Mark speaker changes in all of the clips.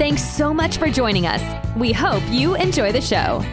Speaker 1: Thanks so much for joining us. We hope you enjoy the show.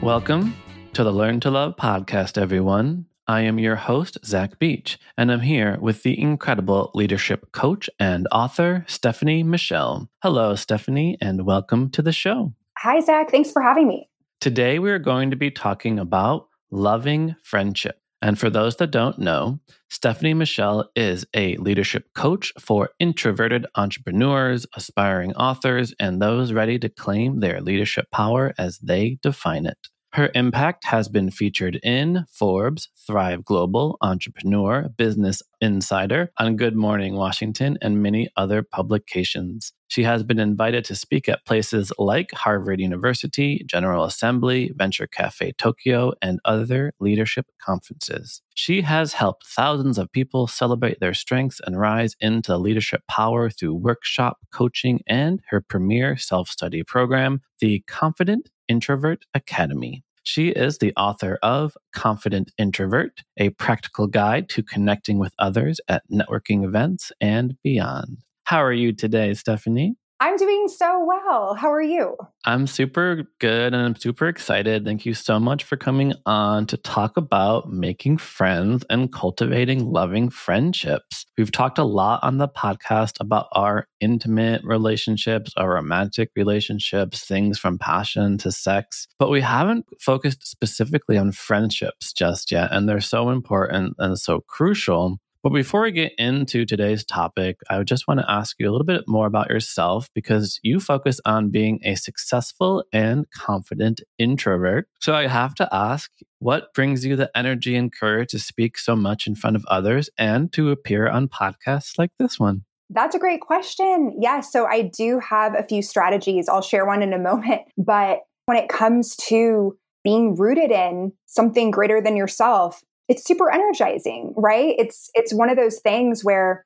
Speaker 2: Welcome to the Learn to Love podcast, everyone. I am your host, Zach Beach, and I'm here with the incredible leadership coach and author, Stephanie Michelle. Hello, Stephanie, and welcome to the show.
Speaker 3: Hi, Zach. Thanks for having me.
Speaker 2: Today, we're going to be talking about loving friendship. And for those that don't know, Stephanie Michelle is a leadership coach for introverted entrepreneurs, aspiring authors, and those ready to claim their leadership power as they define it. Her impact has been featured in Forbes, Thrive Global, Entrepreneur, Business Insider, on Good Morning Washington, and many other publications. She has been invited to speak at places like Harvard University, General Assembly, Venture Cafe Tokyo, and other leadership conferences. She has helped thousands of people celebrate their strengths and rise into leadership power through workshop coaching and her premier self study program, the Confident Introvert Academy. She is the author of Confident Introvert, a practical guide to connecting with others at networking events and beyond. How are you today, Stephanie?
Speaker 3: I'm doing so well. How are you?
Speaker 2: I'm super good and I'm super excited. Thank you so much for coming on to talk about making friends and cultivating loving friendships. We've talked a lot on the podcast about our intimate relationships, our romantic relationships, things from passion to sex, but we haven't focused specifically on friendships just yet. And they're so important and so crucial. But before we get into today's topic, I just want to ask you a little bit more about yourself because you focus on being a successful and confident introvert. So I have to ask, what brings you the energy and courage to speak so much in front of others and to appear on podcasts like this one?
Speaker 3: That's a great question. Yes. so I do have a few strategies. I'll share one in a moment. But when it comes to being rooted in something greater than yourself, it's super energizing, right? It's it's one of those things where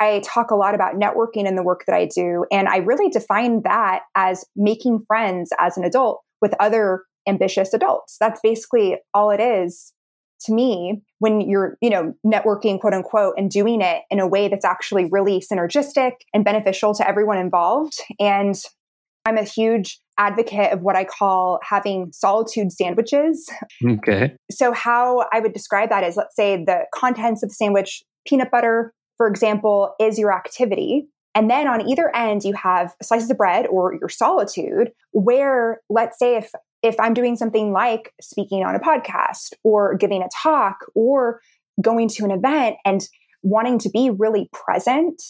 Speaker 3: I talk a lot about networking in the work that I do and I really define that as making friends as an adult with other ambitious adults. That's basically all it is to me when you're, you know, networking quote unquote and doing it in a way that's actually really synergistic and beneficial to everyone involved. And I'm a huge advocate of what I call having solitude sandwiches.
Speaker 2: Okay.
Speaker 3: So, how I would describe that is let's say the contents of the sandwich, peanut butter, for example, is your activity. And then on either end, you have slices of bread or your solitude, where let's say if if I'm doing something like speaking on a podcast or giving a talk or going to an event and wanting to be really present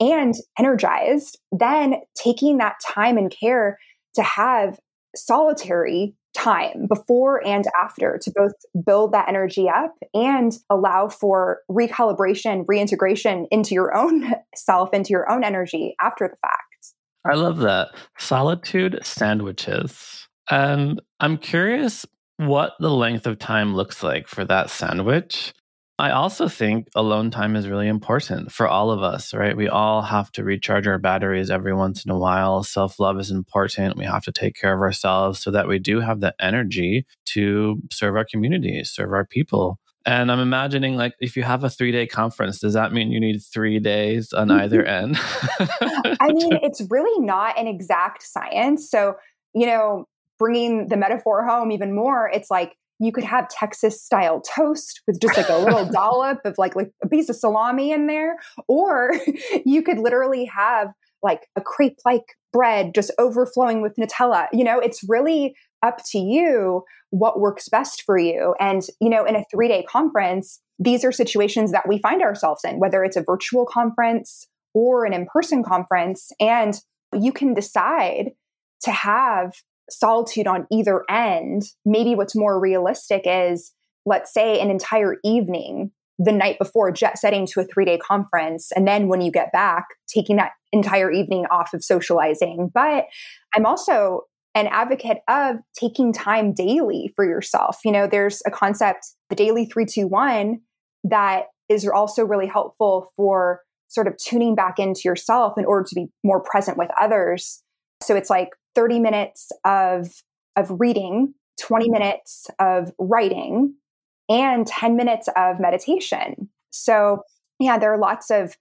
Speaker 3: and energized, then taking that time and care to have solitary time before and after to both build that energy up and allow for recalibration, reintegration into your own self, into your own energy after the fact.
Speaker 2: I love that. Solitude sandwiches. And I'm curious what the length of time looks like for that sandwich. I also think alone time is really important for all of us, right? We all have to recharge our batteries every once in a while. Self love is important. We have to take care of ourselves so that we do have the energy to serve our community, serve our people. And I'm imagining, like, if you have a three day conference, does that mean you need three days on mm-hmm. either end?
Speaker 3: I mean, it's really not an exact science. So, you know, bringing the metaphor home even more, it's like you could have Texas style toast with just like a little dollop of like, like a piece of salami in there. Or you could literally have like a crepe like bread just overflowing with Nutella. You know, it's really up to you what works best for you. And, you know, in a three day conference, these are situations that we find ourselves in, whether it's a virtual conference or an in person conference. And you can decide to have solitude on either end, maybe what's more realistic is, let's say, an entire evening the night before jet setting to a three day conference. And then when you get back, taking that entire evening off of socializing. But I'm also an advocate of taking time daily for yourself. You know, there's a concept, the daily 321, that is also really helpful for sort of tuning back into yourself in order to be more present with others. So it's like 30 minutes of of reading, 20 minutes of writing, and 10 minutes of meditation. So, yeah, there are lots of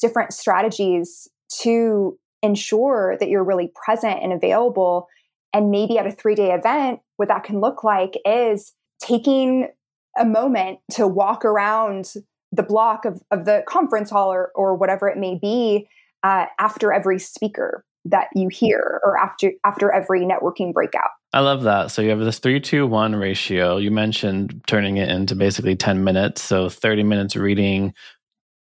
Speaker 3: different strategies to ensure that you're really present and available. And maybe at a three day event, what that can look like is taking a moment to walk around the block of, of the conference hall or, or whatever it may be uh, after every speaker that you hear or after after every networking breakout.
Speaker 2: I love that. So you have this three, two, one ratio. You mentioned turning it into basically 10 minutes. So 30 minutes reading,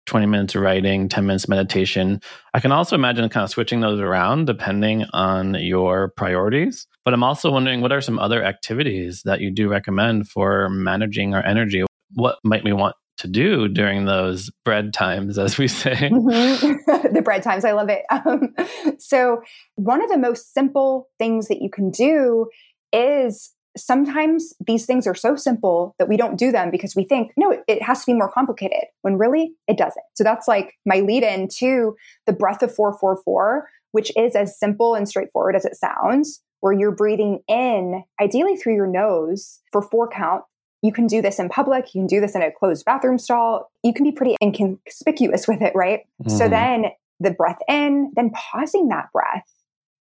Speaker 2: 20 minutes writing, 10 minutes meditation. I can also imagine kind of switching those around depending on your priorities. But I'm also wondering what are some other activities that you do recommend for managing our energy? What might we want to do during those bread times, as we say.
Speaker 3: Mm-hmm. the bread times, I love it. Um, so, one of the most simple things that you can do is sometimes these things are so simple that we don't do them because we think, no, it, has to be more complicated, when really it doesn't. So, that's like my lead in to the breath of 444, which is as simple and straightforward as it sounds where you're breathing in, ideally through your nose for four count, you can do this in public, you can do this in a closed bathroom stall. You can be pretty inconspicuous with it, right? Mm-hmm. So then the breath in, then pausing that breath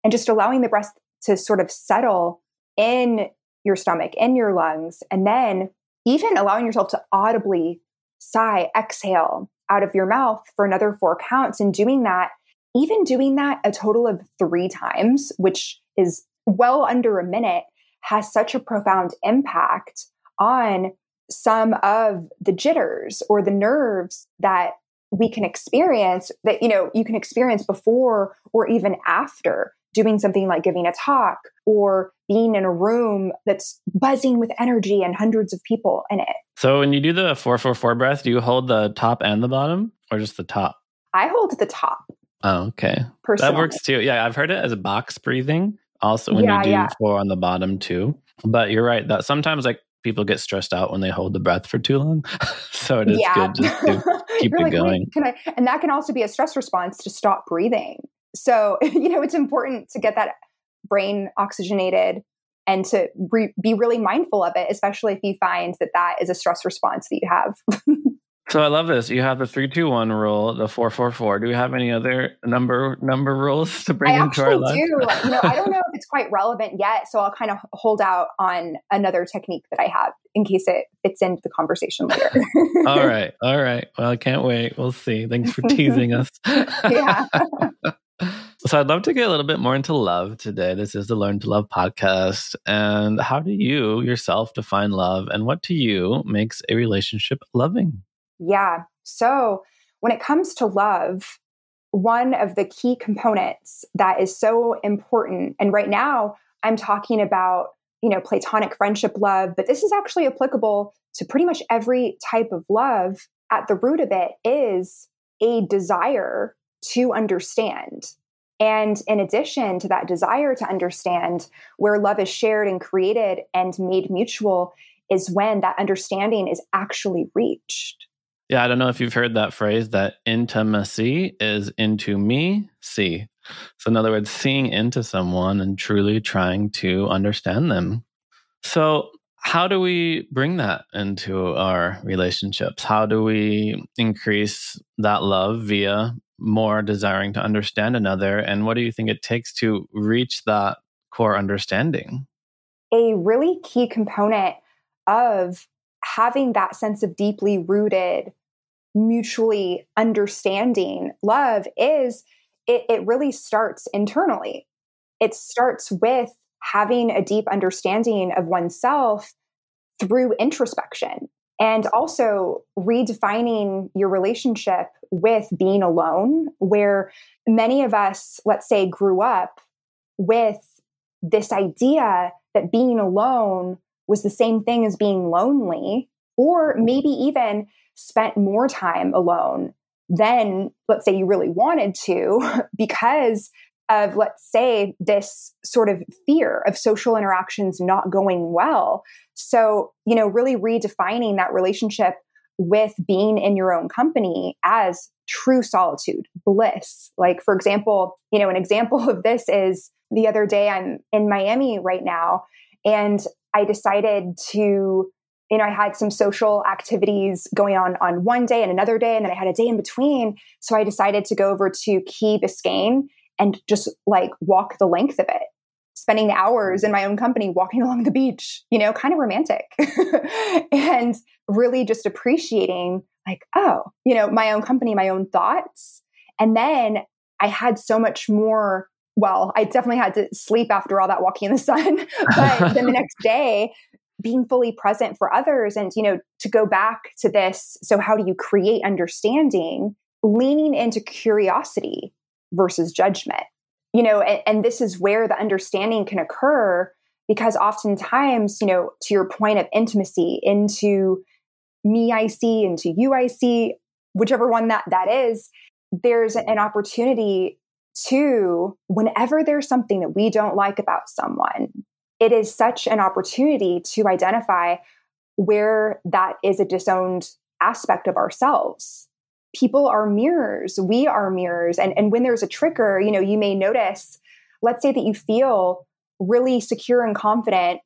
Speaker 3: and just allowing the breath to sort of settle in your stomach, in your lungs, and then even allowing yourself to audibly sigh, exhale out of your mouth for another four counts and doing that, even doing that a total of three times, which is well under a minute, has such a profound impact on some of the jitters or the nerves that we can experience that you know you can experience before or even after doing something like giving a talk or being in a room that's buzzing with energy and hundreds of people in it.
Speaker 2: So when you do the 444 breath, do you hold the top and the bottom or just the top?
Speaker 3: I hold the top.
Speaker 2: Oh, okay. Personally. That works too. Yeah, I've heard it as a box breathing also when yeah, you do yeah. four on the bottom too. But you're right that sometimes like people get stressed out when they hold the breath for too long. so it is yeah. good just to keep it like, going.
Speaker 3: Can I? And that can also be a stress response to stop breathing. So you know it's important to get that brain oxygenated and to re- be really mindful of it, especially if you find that that is a stress response that you have.
Speaker 2: So I love this. You have the three two one rule, the four four four. Do we have any other number number rules to bring
Speaker 3: I
Speaker 2: into our life?
Speaker 3: do. you know, I don't know if it's quite relevant yet, so I'll kind of hold out on another technique that I have in case it fits into the conversation later.
Speaker 2: all right, all right. Well, I can't wait. We'll see. Thanks for teasing us. yeah. So I'd love to get a little bit more into love today. This is the Learn to Love podcast. And how do you yourself define love and what to you makes a relationship loving?
Speaker 3: Yeah. So when it comes to love, one of the key components that is so important, and right now I'm talking about, you know, platonic friendship love, but this is actually applicable to pretty much every type of love. At the root of it is a desire to understand. And in addition to that desire to understand, where love is shared and created and made mutual is when that understanding is actually reached.
Speaker 2: Yeah, I don't know if you've heard that phrase that intimacy is into me, see. So, in other words, seeing into someone and truly trying to understand them. So, how do we bring that into our relationships? How do we increase that love via more desiring to understand another? And what do you think it takes to reach that core understanding?
Speaker 3: A really key component of having that sense of deeply rooted, mutually understanding love is it, it really starts internally. It starts with having a deep understanding of oneself through introspection and also redefining your relationship with being alone, where many of us, let's say, grew up with this idea that being alone was the same thing as being lonely, or maybe even spent more time alone than, let's say, you really wanted to, because of, let's say, this sort of fear of social interactions not going well. So, you know, really redefining that relationship with being in your own company as true solitude, bliss. Like, for example, you know, an example of this is the other day I'm in Miami right now, and I decided to you know, I had some social activities going on on one day and another day, and then I had a day in between. So I decided to go over to Key Biscayne and just like walk the length of it, spending hours in my own company walking along the beach, you know, kind of romantic. and really just appreciating, like, oh, you know, my own company, my own thoughts. And then I had so much more. Well, I definitely had to sleep after all that walking in the sun. but then the next day, being fully present for others and you know to go back to this so how do you create understanding leaning into curiosity versus judgment. You know, and, and this is where the understanding can occur because oftentimes, you know, to your point of intimacy, into me I see, into you I see, whichever one that that is, there's an opportunity to whenever there's something that we don't like about someone, it is such an opportunity to identify where that is a disowned aspect of ourselves. People are mirrors. We are mirrors. And and when there's a trigger you know you may notice let's say that you feel really secure and confident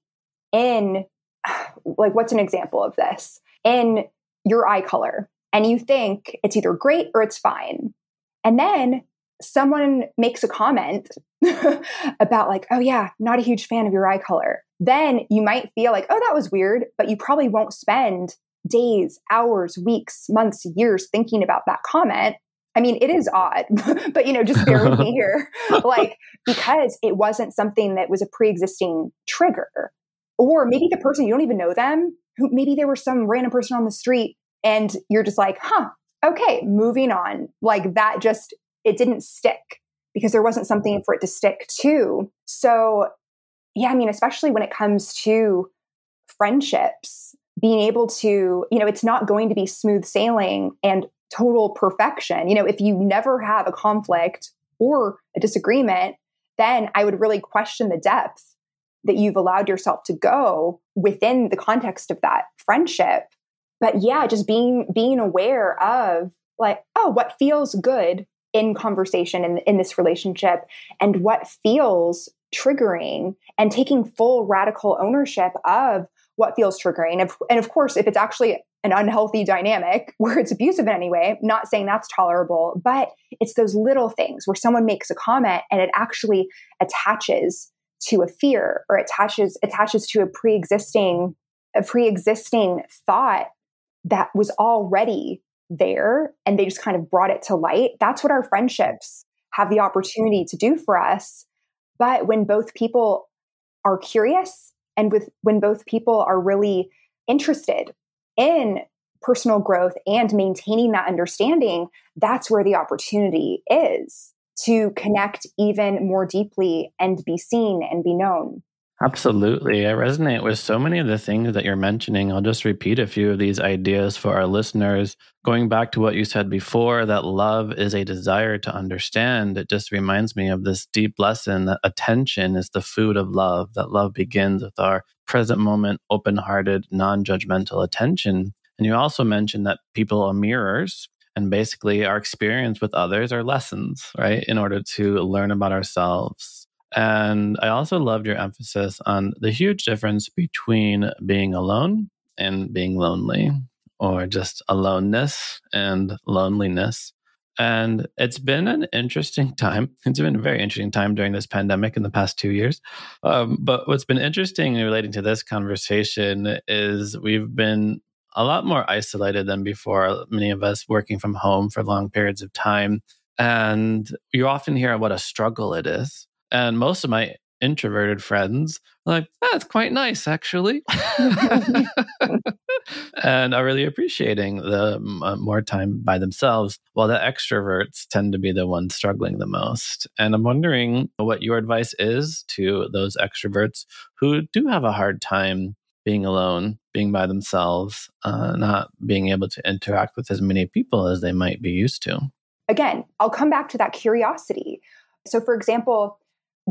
Speaker 3: in like what's an example of this? In your eye color. And you think it's either great or it's fine. And then someone makes a comment about like oh yeah not a huge fan of your eye color then you might feel like oh that was weird but you probably won't spend days, hours, weeks, months, years thinking about that comment. I mean, it is odd, but you know, just bear with me here. Like, because it wasn't something that was a pre existing trigger. Or maybe the person, you don't even know them, who maybe there was some random person on the street and you're just like, huh, okay, moving on. Like that just, it didn't stick because there wasn't something mm-hmm. for it to stick to. So, yeah, I mean, especially when it comes to friendships, being able to, you know, it's not going to be smooth sailing and total perfection. You know, if you never have a conflict or a disagreement, then I would really question the depth that you've allowed yourself to go within the context of that friendship. But yeah, just being being aware of like, oh, what feels good in conversation in, in this relationship and what feels triggering and taking full radical ownership of what feels triggering. And of course, if it's actually an unhealthy dynamic where it's abusive in any way, not saying that's tolerable, but it's those little things where someone makes a comment and it actually attaches to a fear or attaches attaches to a pre-existing a pre-existing thought that was already there and they just kind of brought it to light. That's what our friendships have the opportunity to do for us. But when both people are curious and with when both people are really interested in personal growth and maintaining that understanding, that's where the opportunity is to connect even more deeply and be seen and be known.
Speaker 2: Absolutely. I resonate with so many of the things that you're mentioning. I'll just repeat a few of these ideas for our listeners. Going back to what you said before, that love is a desire to understand, it just reminds me of this deep lesson that attention is the food of love, that love begins with our present moment, open hearted, non judgmental attention. And you also mentioned that people are mirrors and basically our experience with others are lessons, right? In order to learn about ourselves and I also loved your emphasis on the huge difference between being alone and being lonely, or just aloneness and loneliness. And it's been an interesting time. It's been a very interesting time during this pandemic in the past two years. Um, but what's been interesting relating to this conversation is we've been a lot more isolated than before, many of us working from home for long periods of time. And you often hear what a struggle it is and most of my introverted friends are like, that's quite nice, actually. and are really appreciating the uh, more time by themselves, while the extroverts tend to be the ones struggling the most. And I'm wondering what your advice is to those extroverts who do have a hard time being alone, being by themselves, uh, not being able to interact with as many people as they might be used to.
Speaker 3: Again, I'll come back to that curiosity So, for example,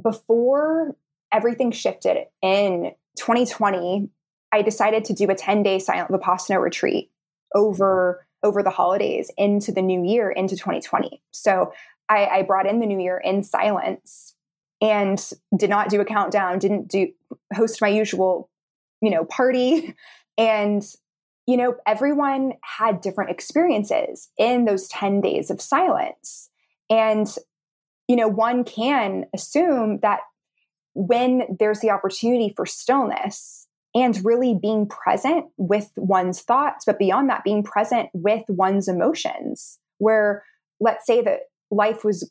Speaker 3: before everything shifted in 2020, I decided to do a 10 day silent Vipassana retreat over over the holidays into the new year into 2020. So I, I brought in the new year in silence and did not do a countdown, didn't do host my usual, you know, party. And, you know, everyone had different experiences in those 10 days of silence. And, you know, one can assume that when there's the opportunity for stillness and really being present with one's thoughts, but beyond that, being present with one's emotions, where let's say that life was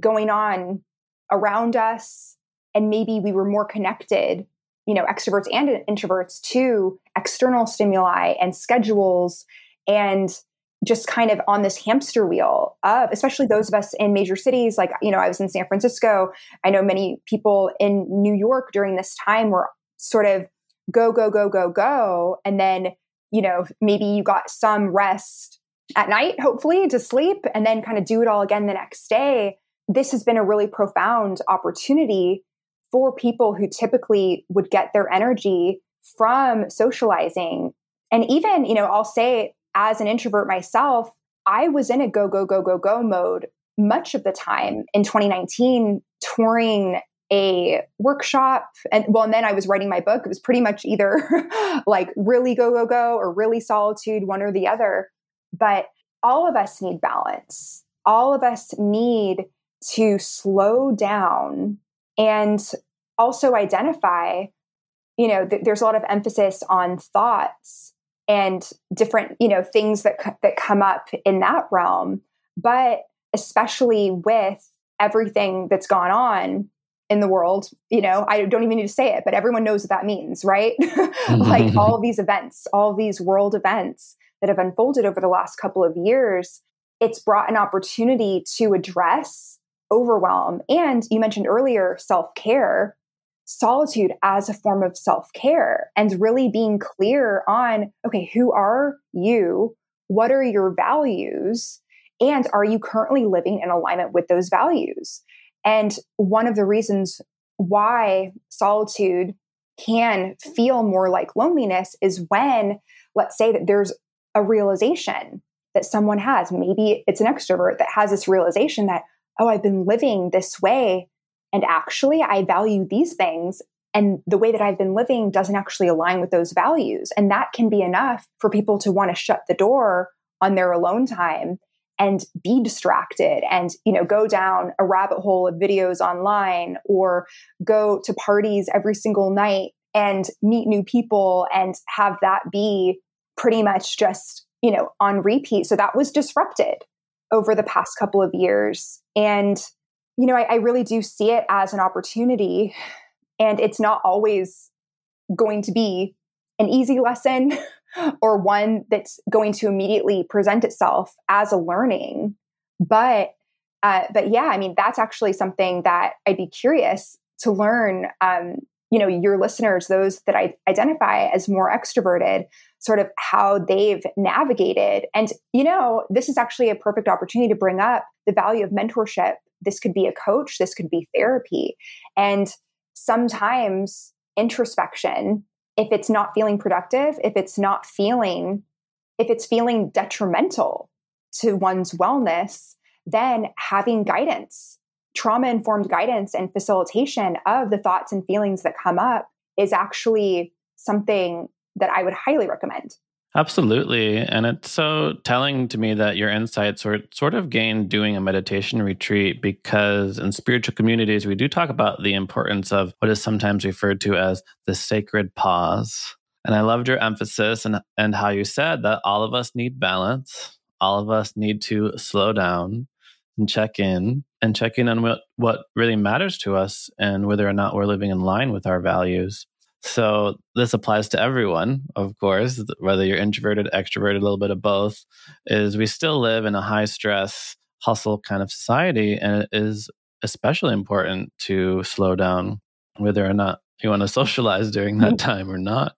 Speaker 3: going on around us and maybe we were more connected you know extroverts and introverts to external stimuli and schedules and just kind of on this hamster wheel of especially those of us in major cities like you know i was in san francisco. I know many people in new york during this time were sort of go go go go go. And then you know maybe you got some rest at night hopefully to sleep and then kind of do it all again the next day. This has been a really profound opportunity for people who typically would get their energy from socializing. And even, you know, I'll say as an introvert myself, I was in a go, go, go, go, go mode much of the time in 2019, touring a workshop. And well, and then I was writing my book. It was pretty much either like really go, go, go or really solitude, one or the other. But all of us need balance. All of us need to slow down and also identify you know th- there's a lot of emphasis on thoughts and different you know things that that come up in that realm but especially with everything that's gone on in the world you know i don't even need to say it but everyone knows what that means right like all these events all these world events that have unfolded over the last couple of years it's brought an opportunity to address overwhelm. And you mentioned earlier self care, solitude as a form of self care, and really being clear on okay, who are you? What are your values? And are you currently living in alignment with those values? And one of the reasons why solitude can feel more like loneliness is when, let's say, that there's a realization that someone has. Maybe it's an extrovert that has this realization that, oh, I've been living this way. And actually, I value these things. And the way that I've been living doesn't actually align with those values. And that can be enough for people to want to shut the door on their alone time and be distracted and you know go down a rabbit hole of videos online or go to parties every single night and meet new people and have that be pretty much just you know on repeat so that was disrupted over the past couple of years. And, you know, I, I really do see it as an opportunity. And it's not always going to be an easy lesson or one that's going to immediately present itself as a learning. But, uh, but yeah, I mean, that's actually something that I'd be curious to learn. Um, you know, your listeners, those that I identify as more extroverted, sort of how they've navigated. And, you know, this is actually a perfect opportunity to bring up the value of mentorship. This could be a coach, this could be therapy. And sometimes introspection, if it's not feeling productive, if it's not feeling, if it's feeling detrimental to one's wellness, then having guidance, trauma informed guidance and facilitation of the thoughts and feelings that come up is actually something that I would highly recommend.
Speaker 2: Absolutely. And it's so telling to me that your insights were sort of gained doing a meditation retreat because in spiritual communities, we do talk about the importance of what is sometimes referred to as the sacred pause. And I loved your emphasis and, and how you said that all of us need balance. All of us need to slow down and check in and check in on what, what really matters to us and whether or not we're living in line with our values. So this applies to everyone, of course, whether you're introverted, extroverted, a little bit of both, is we still live in a high stress, hustle kind of society. And it is especially important to slow down, whether or not you want to socialize during that time or not.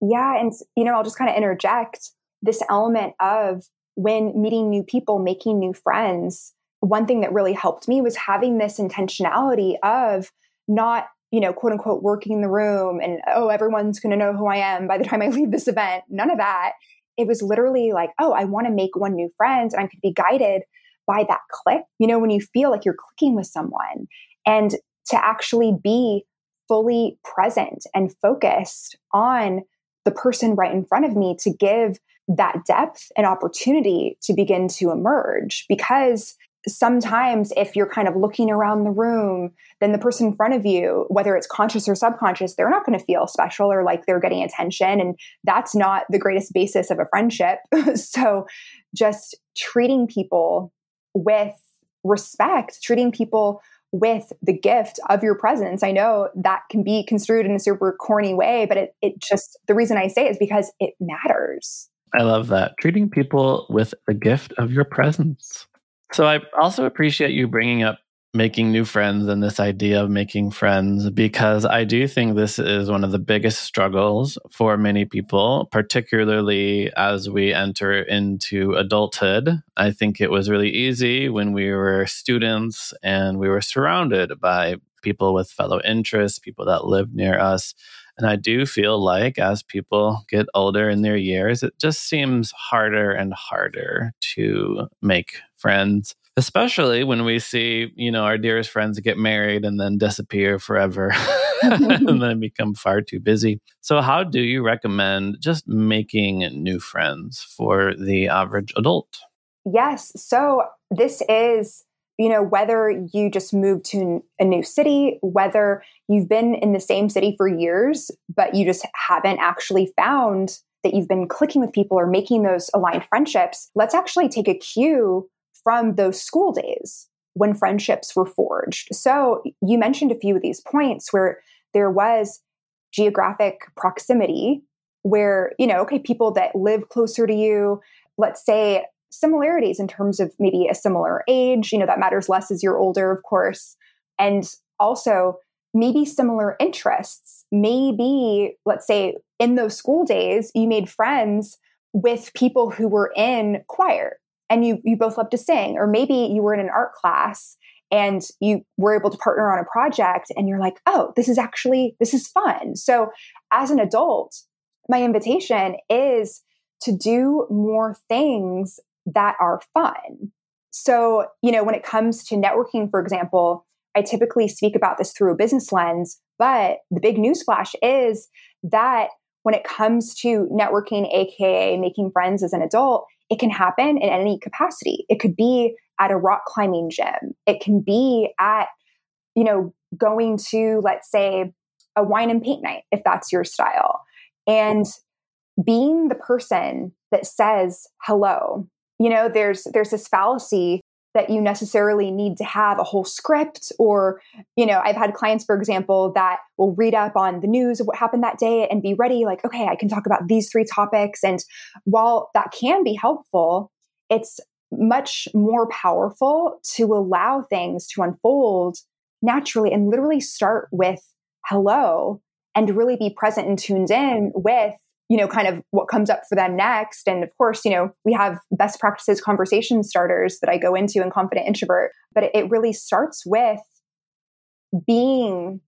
Speaker 3: Yeah. And, you know, I'll just kind of interject this element of when meeting new people, making new friends, one thing that really helped me was having this intentionality of not you know, quote unquote, working in the room and, oh, everyone's going to know who I am by the time I leave this event. None of that. It was literally like, oh, I want to make one new friend and I could be guided by that click. You know, when you feel like you're clicking with someone and to actually be fully present and focused on the person right in front of me to give that depth and opportunity to begin to emerge because sometimes if you're kind of looking around the room, then the person in front of you, whether it's conscious or subconscious, they're not going to feel special or like they're getting attention. And that's not the greatest basis of a friendship. so just treating people with respect, treating people with the gift of your presence. I know that can be construed in a super corny way, but it, it just, the reason I say it is because it matters.
Speaker 2: I love that. Treating people with the gift of your presence. So I also appreciate you bringing up making new friends and this idea of making friends because I do think this is one of the biggest struggles for many people, particularly as we enter into adulthood. I think it was really easy when we were students and we were surrounded by people with fellow interests, people that lived near us. And I do feel like as people get older in their years, it just seems harder and harder to make friends especially when we see you know our dearest friends get married and then disappear forever and then become far too busy. So how do you recommend just making new friends for the average adult?
Speaker 3: Yes. So this is you know whether you just moved to a new city whether you've been in the same city for years but you just haven't actually found that you've been clicking with people or making those aligned friendships let's actually take a cue from those school days when friendships were forged. So you mentioned a few of these points where there was geographic proximity where, you know, okay, people that live closer to you, let's say similarities in terms of maybe a similar age, you know, that matters less as you're older, of course. And also maybe similar interests. Maybe, let's say, in those school days, you made friends with people who were in choir and you you both love to sing or maybe you were in an art class and you were able to partner on a project and you're like oh this is actually this is fun. So as an adult my invitation is to do more things that are fun. So you know when it comes to networking for example i typically speak about this through a business lens but the big newsflash is that when it comes to networking aka making friends as an adult it can happen in any capacity. It could be at a rock climbing gym. It can be at, you know, going to, let's say, a wine and paint night, if that's your style. And being the person that says hello. You know, there's there's this fallacy that you necessarily need to have a whole script or you know i've had clients for example that will read up on the news of what happened that day and be ready like okay i can talk about these three topics. And while that can be helpful it's much more powerful to allow things to unfold naturally and literally start with hello and really be present and tuned in with you know, kind of what comes up for them next. And of course, you know, we have best practices conversation starters that I go into in Confident Introvert, but it really starts with being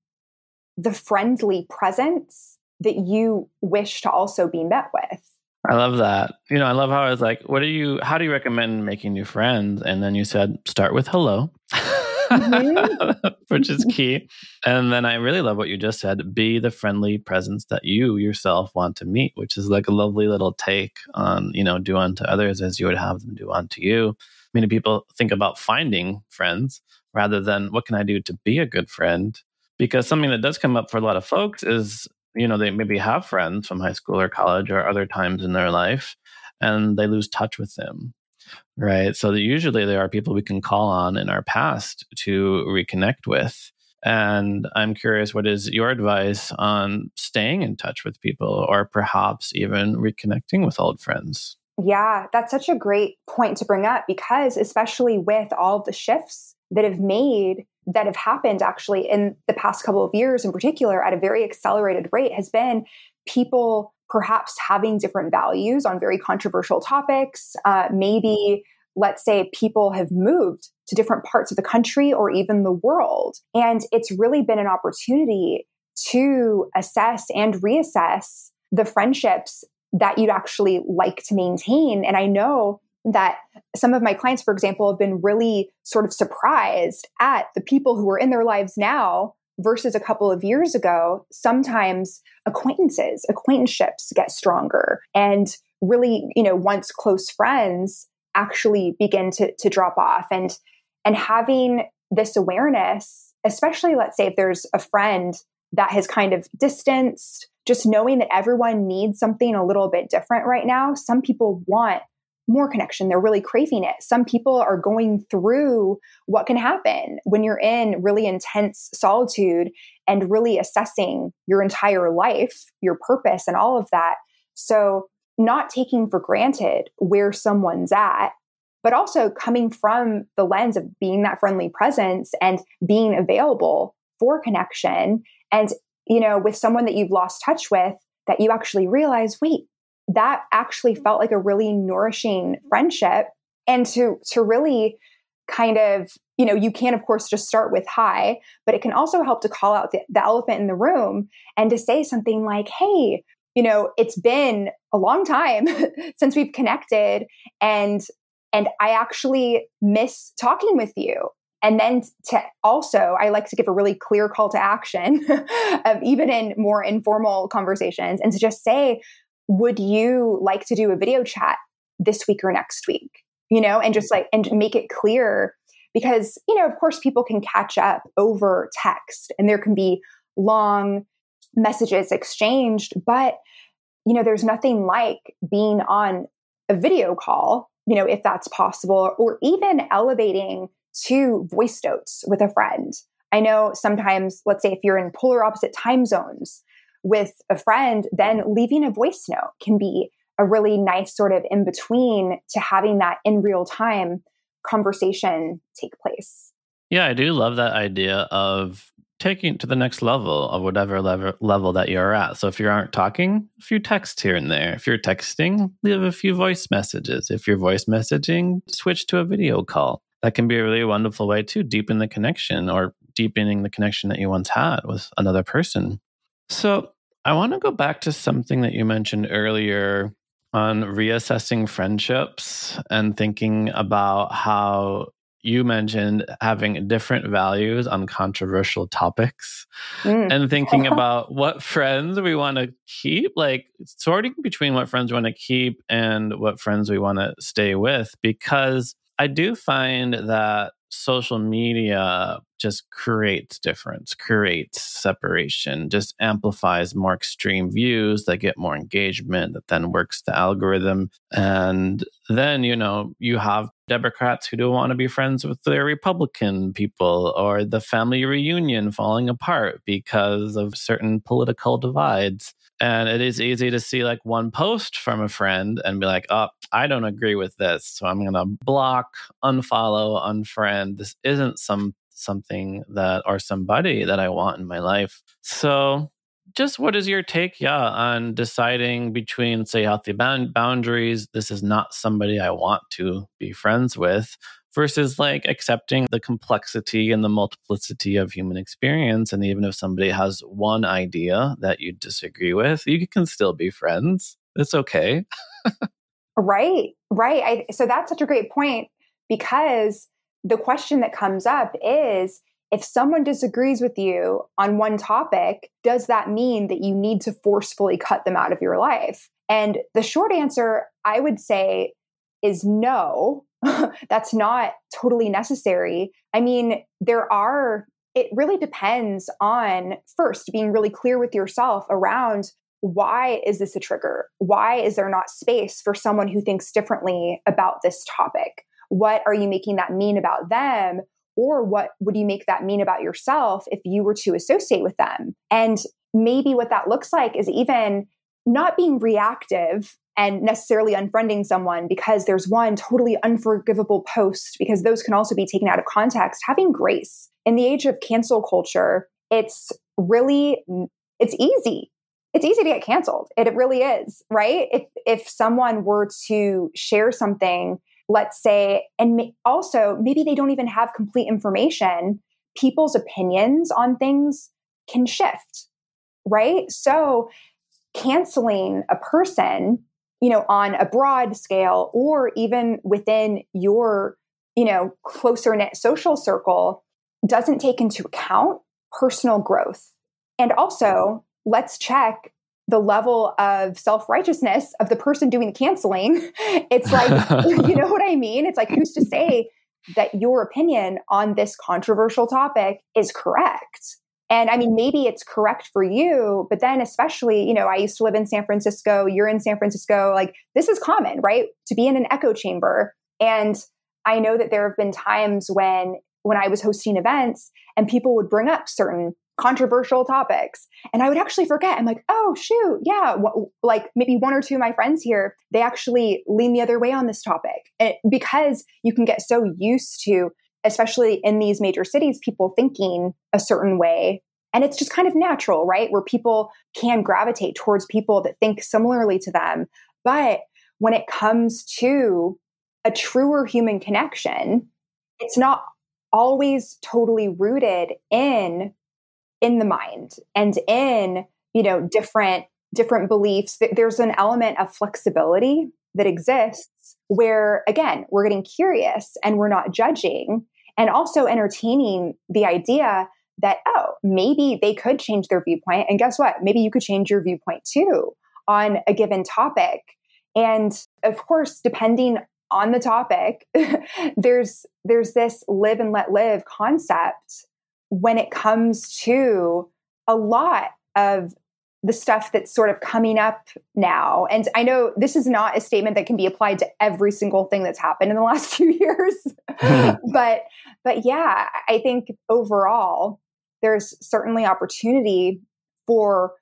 Speaker 3: the friendly presence that you wish to also be met with.
Speaker 2: I love that. You know, I love how I was like, what do you, how do you recommend making new friends? And then you said, start with hello. mm-hmm. which is key. And then I really love what you just said be the friendly presence that you yourself want to meet, which is like a lovely little take on, you know, do unto others as you would have them do unto you. Many people think about finding friends rather than what can I do to be a good friend? Because something that does come up for a lot of folks is, you know, they maybe have friends from high school or college or other times in their life and they lose touch with them right? So usually there are people we can call on in our past to reconnect with. And I'm curious, what is your advice on staying in touch with people or perhaps even reconnecting with old friends?
Speaker 3: Yeah, that's such a great point to bring up because, especially with all the shifts that have made that have happened actually in the past couple of years in particular at a very accelerated rate has been people perhaps having different values on very controversial topics, uh, maybe let's say people have moved to different parts of the country or even the world. And it's really been an opportunity to assess and reassess the friendships that you'd actually like to maintain. And I know that some of my clients, for example, have been really sort of surprised at the people who are in their lives now versus a couple of years ago. Sometimes acquaintances, acquaintanceships get stronger. And really, you know, once close friends actually begin to, to drop off. And and having this awareness, especially let's say if there's a friend that has kind of distanced, just knowing that everyone needs something a little bit different right now. Some people want more connection. They're really craving it. Some people are going through what can happen when you're in really intense solitude and really assessing your entire life, your purpose, and all of that. So, not taking for granted where someone's at, but also coming from the lens of being that friendly presence and being available for connection. And, you know, with someone that you've lost touch with, that you actually realize, wait, that actually felt like a really nourishing friendship. And to to really kind of, you know, you can of course just start with hi, but it can also help to call out the, the elephant in the room and to say something like, hey, you know, it's been a long time since we've connected and and I actually miss talking with you. And then to also, I like to give a really clear call to action, even in more informal conversations, and to just say, would you like to do a video chat this week or next week? You know, and just like, and make it clear because, you know, of course, people can catch up over text and there can be long messages exchanged, but, you know, there's nothing like being on a video call you know, if that's possible, or even elevating to voice notes with a friend. I know sometimes, let's say if you're in polar opposite time zones with a friend, then leaving a voice note can be a really nice sort of in between to having that in real time conversation take place.
Speaker 2: Yeah, I do love that idea of taking it to the next level of whatever level, level that you're at. So if you aren't talking, a few texts here and there. If you're texting, leave a few voice messages. If you're voice messaging, switch to a video call. That can be a really wonderful way to deepen the connection or deepening the connection that you once had with another person. So I want to go back to something that you mentioned earlier on reassessing friendships and thinking about how you mentioned having different values on controversial topics mm. and thinking about what friends we want to keep, like sorting between what friends we want to keep and what friends we want to stay with. Because I do find that social media just creates difference, creates separation, just amplifies more extreme views that get more engagement, that then works the algorithm. And then, you know, you have Democrats who don't want to be friends with their Republican people or the family reunion falling apart because of certain political divides. And it is easy to see like one post from a friend and be like, oh, I don't agree with this. So I'm going to block, unfollow, unfriend. This isn't some something that or somebody that I want in my life. So just what is your take yeah on deciding between say healthy boundaries this is not somebody i want to be friends with versus like accepting the complexity and the multiplicity of human experience. And even if somebody has one idea that you disagree with, you can still be friends. It's okay.
Speaker 3: right, right. I, so that's such a great point because the question that comes up is if someone disagrees with you on one topic, does that mean that you need to forcefully cut them out of your life? And the short answer, I would say, is no. that's not totally necessary. I mean, there are, it really depends on first being really clear with yourself around why is this a trigger? Why is there not space for someone who thinks differently about this topic? What are you making that mean about them? Or what would you make that mean about yourself if you were to associate with them? And maybe what that looks like is even not being reactive and necessarily unfriending someone because there's one totally unforgivable post, because those can also be taken out of context. Having grace in the age of cancel culture, it's really, it's easy. It's easy to get canceled. It, it really is, right? If, if someone were to share something let's say, and also maybe they don't even have complete information, people's opinions on things can shift, right? So canceling a person, you know, on a broad scale or even within your, you know, closer knit social circle doesn't take into account personal growth. And also, let's check the level of self righteousness of the person doing the canceling. It's like, you know what I mean? It's like, who's to say that your opinion on this controversial topic is correct? And I mean, maybe it's correct for you, but then especially, you know, I used to live in San Francisco, you're in San Francisco, like this is common, right? To be in an echo chamber. And I know that there have been times when when I was hosting events and people would bring up certain controversial topics. And I would actually forget. I'm like, oh, shoot. Yeah. like maybe one or two of my friends here, they actually lean the other way on this topic and because you can get so used to, especially in these major cities, people thinking a certain way. And it's just kind of natural, right? Where people can gravitate towards people that think similarly to them. But when it comes to a truer human connection, it's not always totally rooted in in the mind and in you know different different beliefs. There's an element of flexibility that exists where again we're getting curious and we're not judging and also entertaining the idea that oh maybe they could change their viewpoint. And guess what? Maybe you could change your viewpoint too on a given topic. And of course depending on the topic there's there's this live and let live concept when it comes to a lot of the stuff that's sort of coming up now. And I know this is not a statement that can be applied to every single thing that's happened in the last few years. but but yeah, I think overall there's certainly opportunity for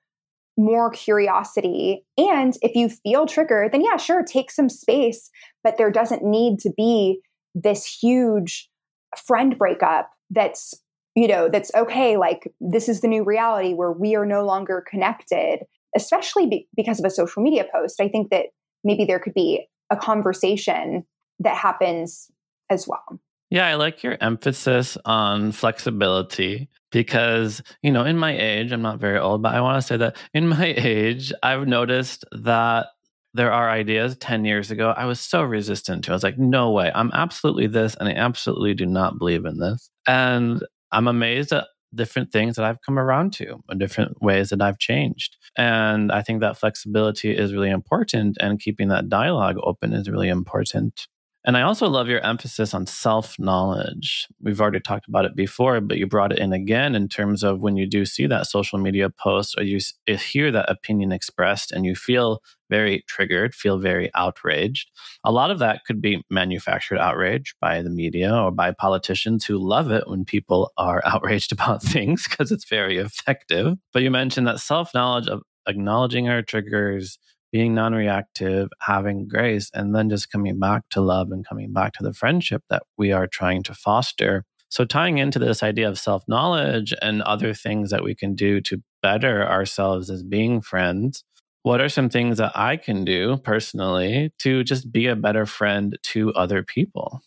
Speaker 3: more curiosity. And if you feel triggered, then yeah, sure, take some space, but there doesn't need to be this huge friend breakup that's you know, that's okay. Like, this is the new reality where we are no longer connected, especially be- because of a social media post. I think that maybe there could be a conversation that happens as well.
Speaker 2: Yeah, I like your emphasis on flexibility because, you know, in my age, I'm not very old, but I want to say that in my age, I've noticed that there are ideas 10 years ago I was so resistant to. I was like, no way, I'm absolutely this, and I absolutely do not believe in this. And I'm amazed at different things that I've come around to and different ways that I've changed. And I think that flexibility is really important and keeping that dialogue open is really important. And I also love your emphasis on self knowledge. We've already talked about it before, but you brought it in again in terms of when you do see that social media post or you eh, hear that opinion expressed and you feel very triggered, feel very outraged. A lot of that could be manufactured outrage by the media or by politicians who love it when people are outraged about things because it's very effective. But you mentioned that self knowledge of acknowledging our triggers, being non reactive, having grace, and then just coming back to love and coming back to the friendship that we are trying to foster. So, tying into this idea of self knowledge and other things that we can do to better ourselves as being friends, what are some things that I can do personally to just be a better friend to other people?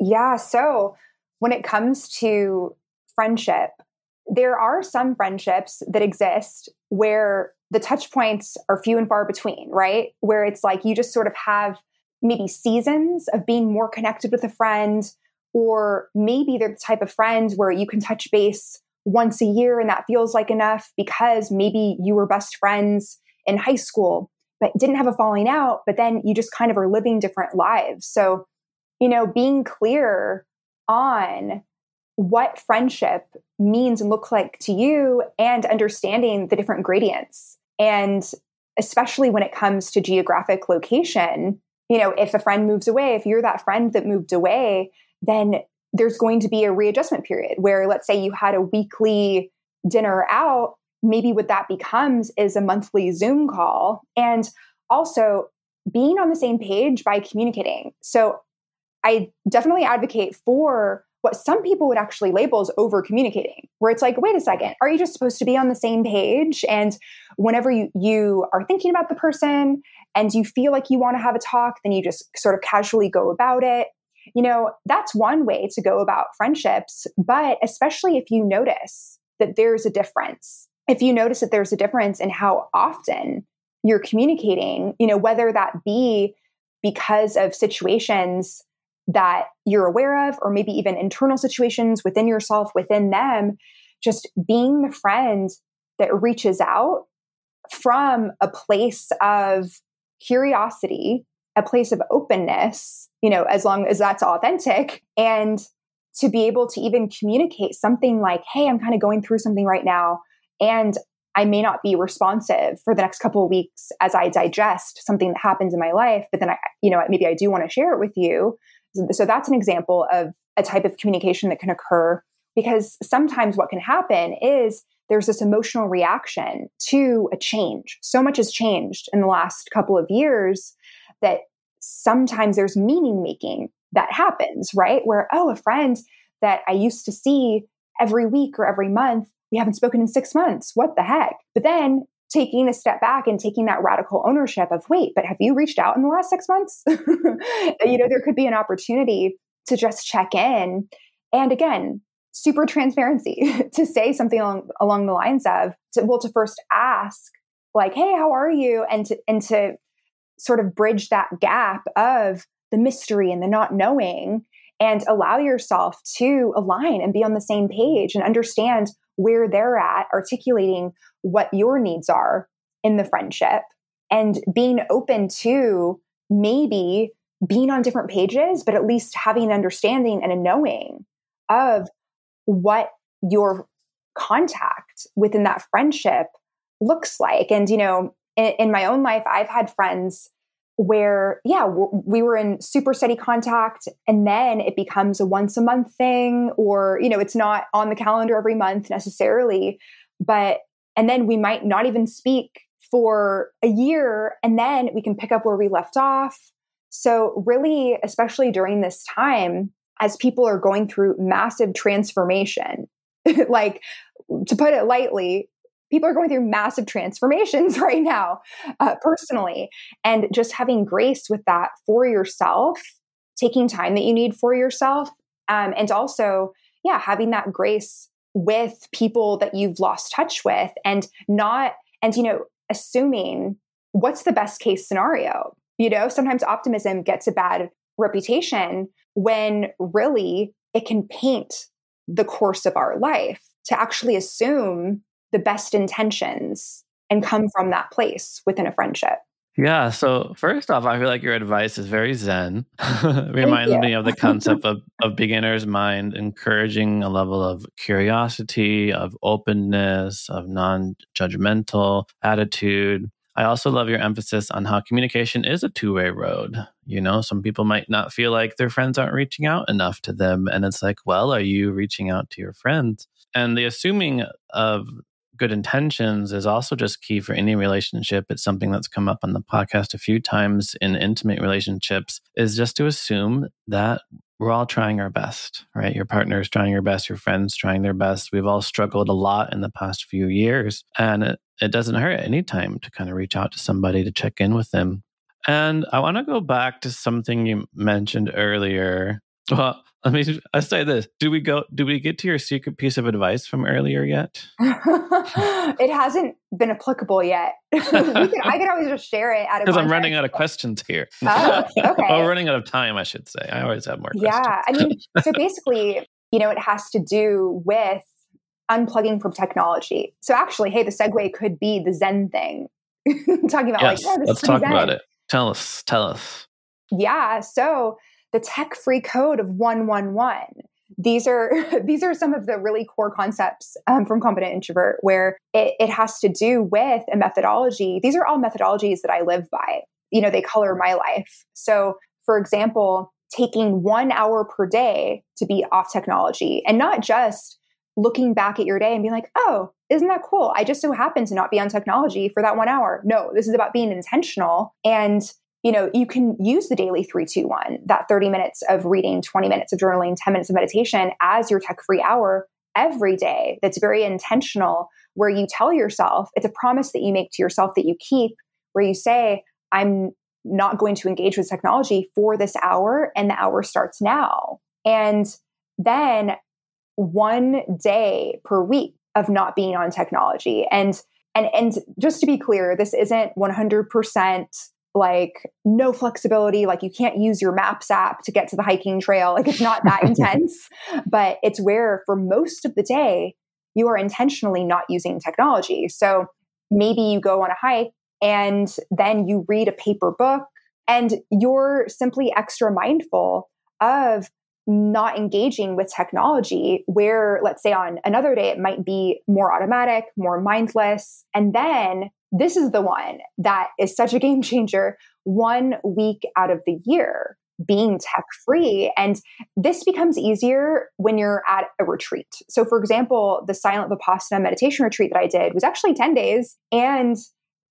Speaker 3: Yeah. So, when it comes to friendship, there are some friendships that exist where the touch points are few and far between, right? Where it's like you just sort of have maybe seasons of being more connected with a friend, or maybe they're the type of friend where you can touch base once a year and that feels like enough because maybe you were best friends in high school, but didn't have a falling out, but then you just kind of are living different lives. So, you know, being clear on what friendship means and looks like to you and understanding the different gradients. And especially when it comes to geographic location, you know, if a friend moves away, if you're that friend that moved away, then there's going to be a readjustment period where let's say you had a weekly dinner out, maybe what that becomes is a monthly Zoom call. And also being on the same page by communicating. So I definitely advocate for what some people would actually label as over communicating, where it's like, wait a second, are you just supposed to be on the same page? And whenever you, you are thinking about the person and you feel like you want to have a talk, then you just sort of casually go about it. You know, that's one way to go about friendships, but especially if you notice that there's a difference, if you notice that there's a difference in how often you're communicating, you know, whether that be because of situations that you're aware of, or maybe even internal situations within yourself, within them, just being the friend that reaches out from a place of curiosity, a place of openness, you know, as long as that's authentic, and to be able to even communicate something like, hey, I'm kind of going through something right now. And I may not be responsive for the next couple of weeks as I digest something that happens in my life, but then I, you know, maybe I do want to share it with you. So that's an example of a type of communication that can occur because sometimes what can happen is there's this emotional reaction to a change. So much has changed in the last couple of years that sometimes there's meaning making that happens, right? Where, oh, a friend that I used to see every week or every month, we haven't spoken in six months. What the heck? But then taking a step back and taking that radical ownership of, wait, but have you reached out in the last six months? you know, there could be an opportunity to just check in. And again, super transparency to say something along, along the lines of to, well to first ask like hey how are you and to and to sort of bridge that gap of the mystery and the not knowing and allow yourself to align and be on the same page and understand where they're at articulating what your needs are in the friendship and being open to maybe being on different pages but at least having an understanding and a knowing of what your contact within that friendship looks like. And, you know, in, in my own life, I've had friends where, yeah, we were in super steady contact and then it becomes a once a month thing, or, you know, it's not on the calendar every month necessarily, but, and then we might not even speak for a year and then we can pick up where we left off. So, really, especially during this time, as people are going through massive transformation, like to put it lightly, people are going through massive transformations right now, uh, personally. And just having grace with that for yourself, taking time that you need for yourself, um, and also, yeah, having that grace with people that you've lost touch with and not, and, you know, assuming what's the best case scenario. You know, sometimes optimism gets a bad reputation when really it can paint the course of our life to actually assume the best intentions and come from that place within a friendship.
Speaker 2: Yeah. So first off, I feel like your advice is very zen. Reminds me of the concept of, of beginner's mind, encouraging a level of curiosity, of openness, of non-judgmental attitude. I also love your emphasis on how communication is a two way road. You know, some people might not feel like their friends aren't reaching out enough to them. And it's like, well, are you reaching out to your friends? And the assuming of good intentions is also just key for any relationship. It's something that's come up on the podcast a few times in intimate relationships, is just to assume that we're all trying our best, right? Your partner is trying your best, your friends trying their best. We've all struggled a lot in the past few years, and it, it doesn't hurt at any time to kind of reach out to somebody to check in with them. And I want to go back to something you mentioned earlier. Well, let me I say this. Do we go do we get to your secret piece of advice from earlier yet?
Speaker 3: it hasn't been applicable yet. can, I can always just share it out of
Speaker 2: Because I'm running out of questions here.
Speaker 3: Oh, okay.
Speaker 2: oh, running out of time, I should say. I always have more
Speaker 3: Yeah. I mean, so basically, you know, it has to do with unplugging from technology. So actually, hey, the segue could be the Zen thing. Talking about
Speaker 2: yes,
Speaker 3: like,
Speaker 2: oh, let's talk zen. about it. Tell us, tell us.
Speaker 3: Yeah. So the tech free code of 111 these are these are some of the really core concepts um, from confident introvert where it, it has to do with a methodology. These are all methodologies that i live by. You know they color my life. So for example taking one hour per day to be off technology and not just looking back at your day and being like oh isn't that cool? I just so happen to not be on technology for that one hour. No this is about being intentional and you know, you can use the daily 321, that 30 minutes of reading, 20 minutes of journaling, 10 minutes of meditation as your tech free hour every day. That's very intentional, where you tell yourself, it's a promise that you make to yourself that you keep, where you say, I'm not going to engage with technology for this hour, and the hour starts now. And then one day per week of not being on technology. And and and just to be clear, this isn't 100% like no flexibility like you can't use your maps app to get to the hiking trail like it's not that intense. But it's where for most of the day you are intentionally not using technology. So maybe you go on a hike and then you read a paper book and you're simply extra mindful of not engaging with technology where let's say on another day it might be more automatic more mindless and then this is the one that is such a game changer one week out of the year being tech free and this becomes easier when you're at a retreat. So for example the silent vipassana meditation retreat that i did was actually 10 days and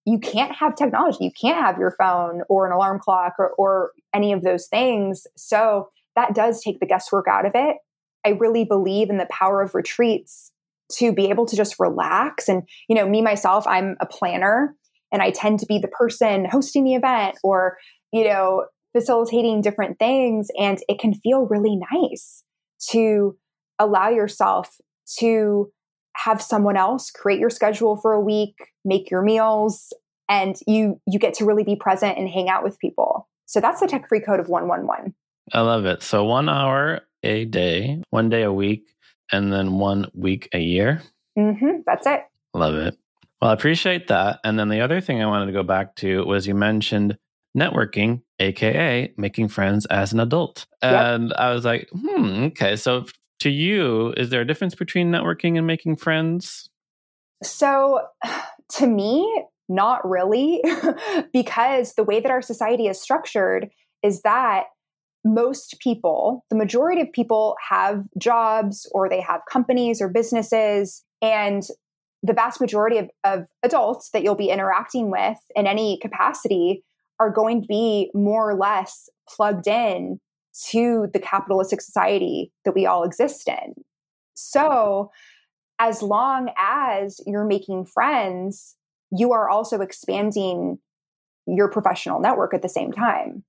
Speaker 3: you can't have technology. You can't have your phone or an alarm clock or, or any of those things. So that does take the guesswork out of it. I really believe in the power of retreats to be able to just relax. And, you know, me myself, I'm a planner and I tend to be the person hosting the event or, you know, facilitating different things. And it can feel really nice to allow yourself to have someone else create your schedule for a week, make your meals, and you you get to really be present and hang out with people. So that's the tech free code of 111.
Speaker 2: I love it. So one hour a day, one day a week, and then one week a year.
Speaker 3: Mm-hmm, that's it.
Speaker 2: Love it. Well, I appreciate that. And then the other thing I wanted to go back to was you mentioned networking, aka making friends as an adult. And yep. I was like, hmm, okay. So to you, is there a difference between networking and making friends?
Speaker 3: So to me, not really, because the way that our society is structured is that most people, the majority of people have jobs or they have companies or businesses. And the vast majority of, of adults that you'll be interacting with in any capacity are going to be more or less plugged in to the capitalistic society that we all exist in. So, as long as you're making friends, you are also expanding your professional network at the same time.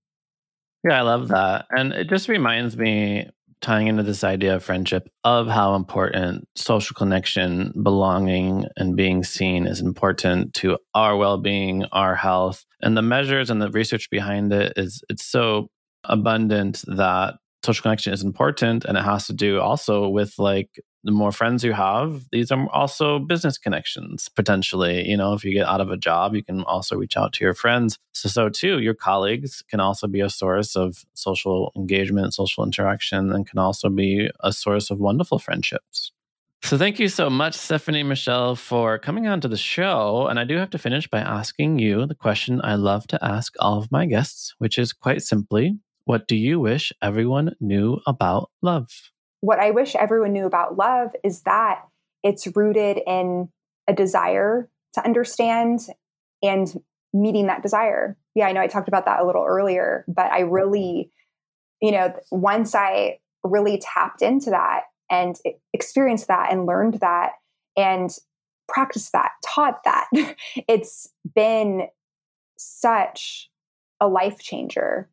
Speaker 2: Yeah, I love that. And it just reminds me, tying into this idea of friendship, of how important social connection, belonging, and being seen is important to our well being, our health. And the measures and the research behind it is it's so abundant that social connection is important and it has to do also with like the more friends you have these are also business connections potentially. You know if you get out of a job you can also reach out to your friends. So so too your colleagues can also be a source of social engagement social interaction and can also be a source of wonderful friendships. So thank you so much stephanie michelle for coming on to the show. And i do have to finish by asking you the question i love to ask all of my guests which is quite simply what do you wish everyone knew about love?
Speaker 3: What I wish everyone knew about love is that it's rooted in a desire to understand and meeting that desire. Yeah, I know I talked about that a little earlier, but I really, you know, once I really tapped into that and experienced that and learned that and practiced that, taught that, it's been such a life changer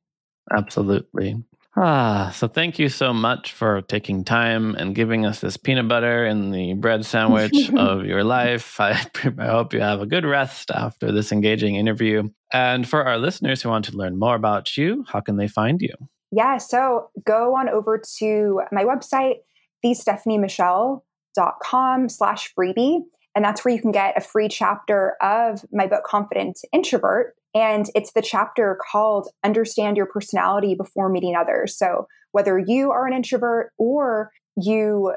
Speaker 2: Absolutely. Ah, so thank you so much for taking time and giving us this peanut butter and the bread sandwich of your life. I, I hope you have a good rest after this engaging interview. And for our listeners who want to learn more about you, how can they find you?
Speaker 3: Yeah, so go on over to my website, thestephaniemichelle.com slash freebie. And that's where you can get a free chapter of my book, Confident Introvert. And it's the chapter called Understand Your Personality Before Meeting Others. So whether you are an introvert or you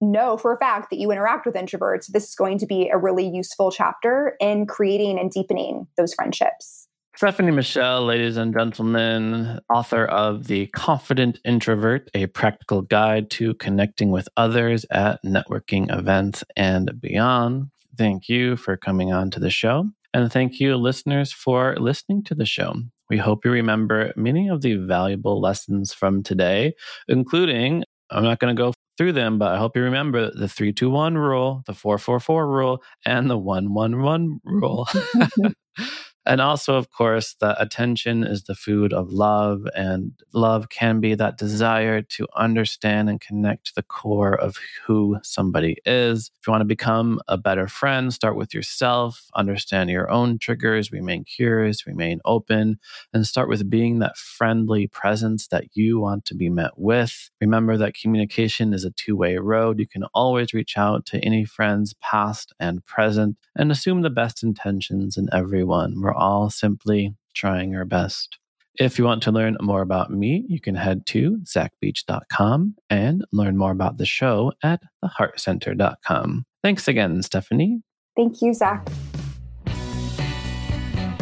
Speaker 3: know for a fact that you interact with introverts, this is going to be a really useful chapter in creating and deepening those friendships.
Speaker 2: Stephanie Michelle, ladies and gentlemen, author of The Confident Introvert, a practical guide to connecting with others at networking events and beyond. Thank you for coming on to the show. And thank you, listeners, for listening to the show. We hope you remember many of the valuable lessons from today, including, I'm not going to go through them, but I hope you remember the 321 rule, the 444 rule, and the 111 rule. And also, of course, that attention is the food of love, and love can be that desire to understand and connect to the core of who somebody is. If you want to become a better friend, start with yourself, understand your own triggers, remain curious, remain open, and start with being that friendly presence that you want to be met with. Remember that communication is a two way road. You can always reach out to any friends, past and present, and assume the best intentions in everyone. We're all simply trying our best. If you want to learn more about me, you can head to zachbeach.com and learn more about the show at theheartcenter.com. Thanks again, Stephanie.
Speaker 3: Thank you, Zach.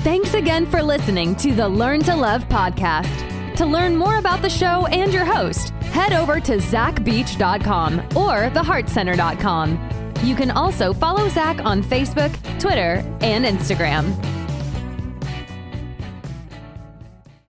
Speaker 1: Thanks again for listening to the Learn to Love podcast. To learn more about the show and your host, head over to zachbeach.com or theheartcenter.com. You can also follow Zach on Facebook, Twitter, and Instagram.